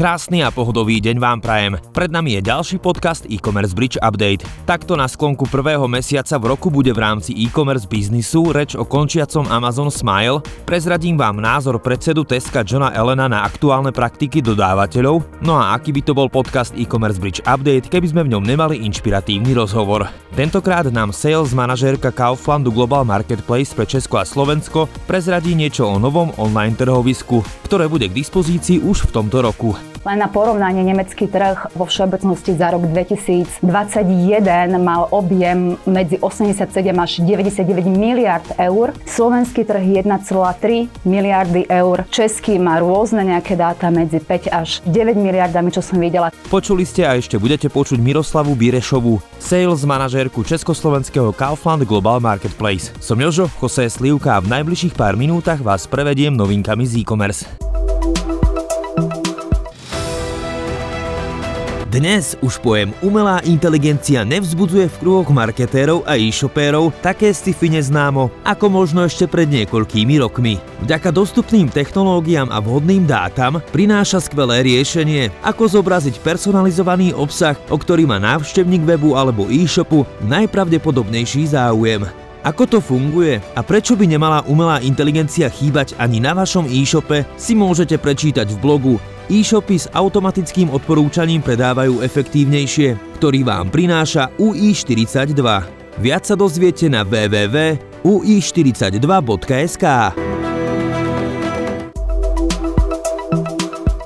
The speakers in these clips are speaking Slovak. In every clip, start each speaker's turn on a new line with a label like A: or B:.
A: Krásny a pohodový deň vám prajem. Pred nami je ďalší podcast e-commerce Bridge Update. Takto na sklonku prvého mesiaca v roku bude v rámci e-commerce biznisu reč o končiacom Amazon Smile. Prezradím vám názor predsedu Teska Johna Elena na aktuálne praktiky dodávateľov. No a aký by to bol podcast e-commerce Bridge Update, keby sme v ňom nemali inšpiratívny rozhovor. Tentokrát nám sales manažérka Kauflandu Global Marketplace pre Česko a Slovensko prezradí niečo o novom online trhovisku, ktoré bude k dispozícii už v tomto roku.
B: Len na porovnanie nemecký trh vo všeobecnosti za rok 2021 mal objem medzi 87 až 99 miliard eur, slovenský trh 1,3 miliardy eur, český má rôzne nejaké dáta medzi 5 až 9 miliardami, čo som videla.
A: Počuli ste a ešte budete počuť Miroslavu Birešovú, sales manažérku československého Kaufland Global Marketplace. Som Jožo, Jose Slivka a v najbližších pár minútach vás prevediem novinkami z e-commerce. Dnes už pojem umelá inteligencia nevzbudzuje v kruhoch marketérov a e-shopérov také sci-fi neznámo, ako možno ešte pred niekoľkými rokmi. Vďaka dostupným technológiám a vhodným dátam prináša skvelé riešenie, ako zobraziť personalizovaný obsah, o ktorý má návštevník webu alebo e-shopu najpravdepodobnejší záujem. Ako to funguje a prečo by nemala umelá inteligencia chýbať ani na vašom e-shope, si môžete prečítať v blogu E-shopy s automatickým odporúčaním predávajú efektívnejšie, ktorý vám prináša UI42. Viac sa dozviete na www.ui42.sk.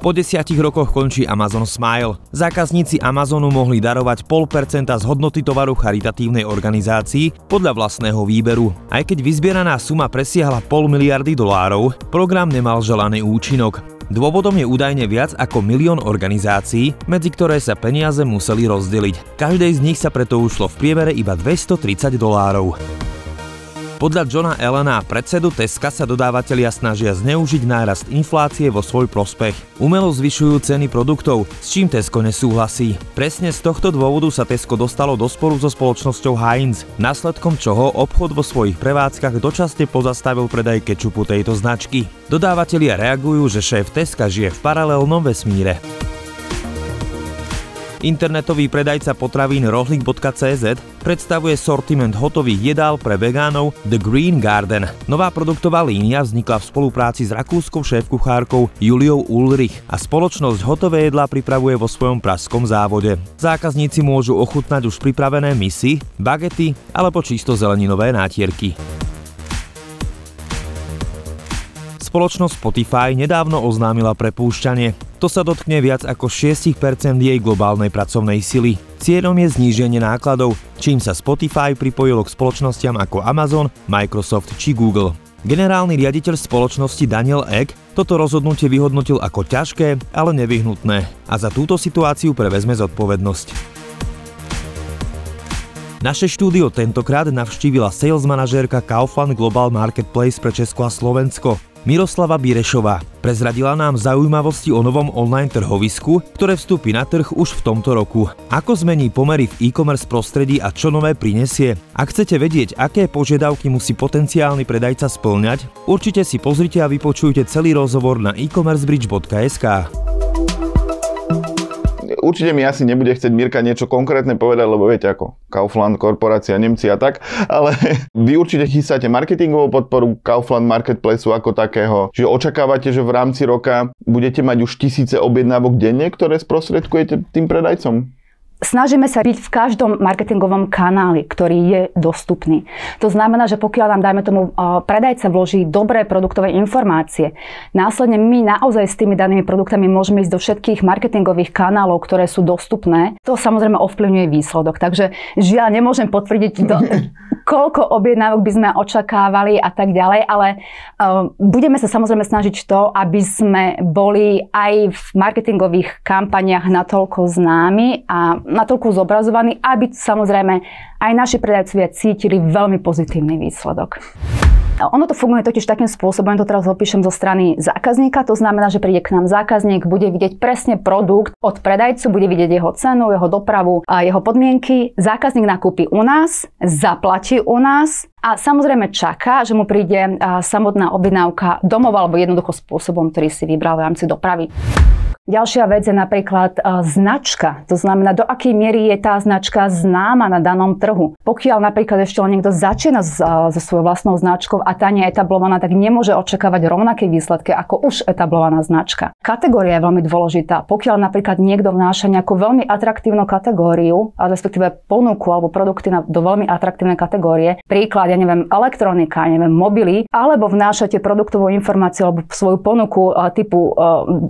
A: Po desiatich rokoch končí Amazon Smile. Zákazníci Amazonu mohli darovať 0,5% z hodnoty tovaru charitatívnej organizácii podľa vlastného výberu. Aj keď vyzbieraná suma presiahla pol miliardy dolárov, program nemal želaný účinok. Dôvodom je údajne viac ako milión organizácií, medzi ktoré sa peniaze museli rozdeliť. Každej z nich sa preto ušlo v priemere iba 230 dolárov. Podľa Johna Elena, predsedu Teska, sa dodávateľia snažia zneužiť nárast inflácie vo svoj prospech. Umelo zvyšujú ceny produktov, s čím Tesco nesúhlasí. Presne z tohto dôvodu sa Tesco dostalo do sporu so spoločnosťou Heinz, následkom čoho obchod vo svojich prevádzkach dočasne pozastavil predaj kečupu tejto značky. Dodávateľia reagujú, že šéf Teska žije v paralelnom vesmíre. Internetový predajca potravín rohlik.cz predstavuje sortiment hotových jedál pre vegánov The Green Garden. Nová produktová línia vznikla v spolupráci s rakúskou šéf-kuchárkou Juliou Ulrich a spoločnosť hotové jedlá pripravuje vo svojom praskom závode. Zákazníci môžu ochutnať už pripravené misy, bagety alebo čisto zeleninové nátierky. Spoločnosť Spotify nedávno oznámila prepúšťanie. To sa dotkne viac ako 6% jej globálnej pracovnej sily. Cieľom je zníženie nákladov, čím sa Spotify pripojilo k spoločnostiam ako Amazon, Microsoft či Google. Generálny riaditeľ spoločnosti Daniel Eck toto rozhodnutie vyhodnotil ako ťažké, ale nevyhnutné a za túto situáciu prevezme zodpovednosť. Naše štúdio tentokrát navštívila sales manažérka Kaufland Global Marketplace pre Česko a Slovensko. Miroslava Birešová. Prezradila nám zaujímavosti o novom online trhovisku, ktoré vstúpi na trh už v tomto roku. Ako zmení pomery v e-commerce prostredí a čo nové prinesie? Ak chcete vedieť, aké požiadavky musí potenciálny predajca splňať, určite si pozrite a vypočujte celý rozhovor na e-commercebridge.sk
C: určite mi asi nebude chcieť Mirka niečo konkrétne povedať, lebo viete ako Kaufland, korporácia, Nemci a tak, ale vy určite chystáte marketingovú podporu Kaufland Marketplaceu ako takého, že očakávate, že v rámci roka budete mať už tisíce objednávok denne, ktoré sprostredkujete tým predajcom?
B: Snažíme sa byť v každom marketingovom kanáli, ktorý je dostupný. To znamená, že pokiaľ nám, dajme tomu, predajca vloží dobré produktové informácie, následne my naozaj s tými danými produktami môžeme ísť do všetkých marketingových kanálov, ktoré sú dostupné. To samozrejme ovplyvňuje výsledok. Takže žiaľ, nemôžem potvrdiť, do, koľko objednávok by sme očakávali a tak ďalej, ale uh, budeme sa samozrejme snažiť to, aby sme boli aj v marketingových kampaniach natoľko známi a natoľko zobrazovaní, aby samozrejme aj naši predajcovia cítili veľmi pozitívny výsledok. Ono to funguje totiž takým spôsobom, to teraz opíšem zo strany zákazníka, to znamená, že príde k nám zákazník, bude vidieť presne produkt od predajcu, bude vidieť jeho cenu, jeho dopravu a jeho podmienky. Zákazník nakúpi u nás, zaplatí u nás a samozrejme čaká, že mu príde samotná objednávka domov alebo jednoducho spôsobom, ktorý si vybral v rámci dopravy. Ďalšia vec je napríklad uh, značka. To znamená, do akej miery je tá značka známa na danom trhu. Pokiaľ napríklad ešte len niekto začína uh, so svojou vlastnou značkou a tá nie je etablovaná, tak nemôže očakávať rovnaké výsledky ako už etablovaná značka. Kategória je veľmi dôležitá. Pokiaľ napríklad niekto vnáša nejakú veľmi atraktívnu kategóriu, respektíve ponuku alebo produkty do veľmi atraktívnej kategórie, príklad, ja neviem, elektronika, ja neviem, mobily, alebo vnášate produktovú informáciu alebo svoju ponuku uh, typu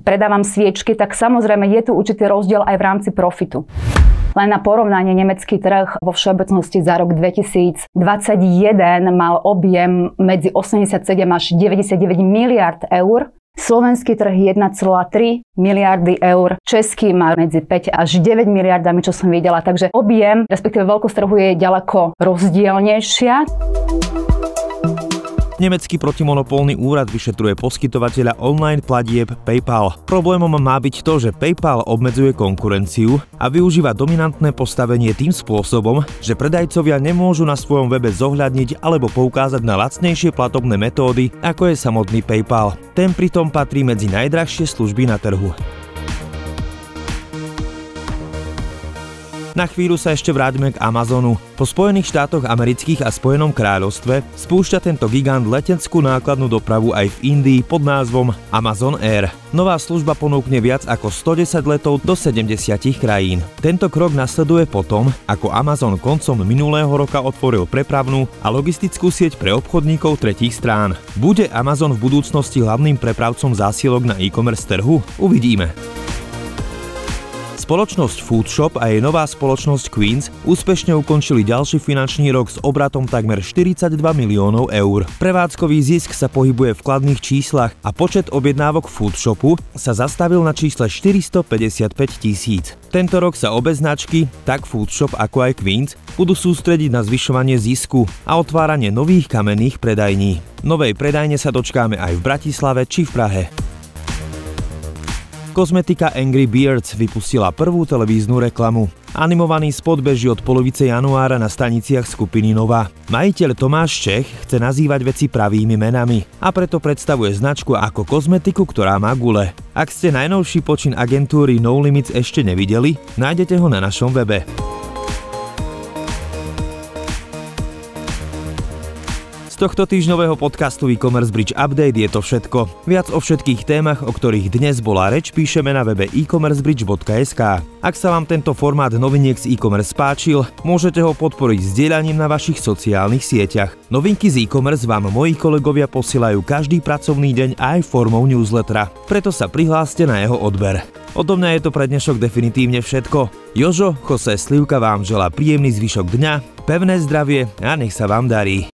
B: predávam svieč značky, tak samozrejme je tu určitý rozdiel aj v rámci profitu. Len na porovnanie nemecký trh vo všeobecnosti za rok 2021 mal objem medzi 87 až 99 miliard eur, Slovenský trh 1,3 miliardy eur, český má medzi 5 až 9 miliardami, čo som videla, takže objem, respektíve veľkosť trhu je ďaleko rozdielnejšia.
A: Nemecký protimonopolný úrad vyšetruje poskytovateľa online platieb PayPal. Problémom má byť to, že PayPal obmedzuje konkurenciu a využíva dominantné postavenie tým spôsobom, že predajcovia nemôžu na svojom webe zohľadniť alebo poukázať na lacnejšie platobné metódy, ako je samotný PayPal. Ten pritom patrí medzi najdrahšie služby na trhu. Na chvíľu sa ešte vráťme k Amazonu. Po Spojených štátoch amerických a Spojenom kráľovstve spúšťa tento gigant leteckú nákladnú dopravu aj v Indii pod názvom Amazon Air. Nová služba ponúkne viac ako 110 letov do 70 krajín. Tento krok nasleduje potom, ako Amazon koncom minulého roka otvoril prepravnú a logistickú sieť pre obchodníkov tretích strán. Bude Amazon v budúcnosti hlavným prepravcom zásielok na e-commerce trhu? Uvidíme. Spoločnosť Foodshop a jej nová spoločnosť Queens úspešne ukončili ďalší finančný rok s obratom takmer 42 miliónov eur. Prevádzkový zisk sa pohybuje v kladných číslach a počet objednávok Foodshopu sa zastavil na čísle 455 tisíc. Tento rok sa obe značky, tak Foodshop ako aj Queens, budú sústrediť na zvyšovanie zisku a otváranie nových kamenných predajní. Novej predajne sa dočkáme aj v Bratislave či v Prahe. Kozmetika Angry Beards vypustila prvú televíznu reklamu. Animovaný spot beží od polovice januára na staniciach skupiny Nova. Majiteľ Tomáš Čech chce nazývať veci pravými menami a preto predstavuje značku ako kozmetiku, ktorá má gule. Ak ste najnovší počin agentúry No Limits ešte nevideli, nájdete ho na našom webe. Tohto týždňového podcastu e-commerce bridge update je to všetko. Viac o všetkých témach, o ktorých dnes bola reč, píšeme na webe e-commercebridge.sk. Ak sa vám tento formát noviniek z e-commerce páčil, môžete ho podporiť zdieľaním na vašich sociálnych sieťach. Novinky z e-commerce vám moji kolegovia posielajú každý pracovný deň aj formou newslettera, preto sa prihláste na jeho odber. Odo mňa je to pre dnešok definitívne všetko. Jožo, Jose Slivka vám želá príjemný zvyšok dňa, pevné zdravie a nech sa vám darí.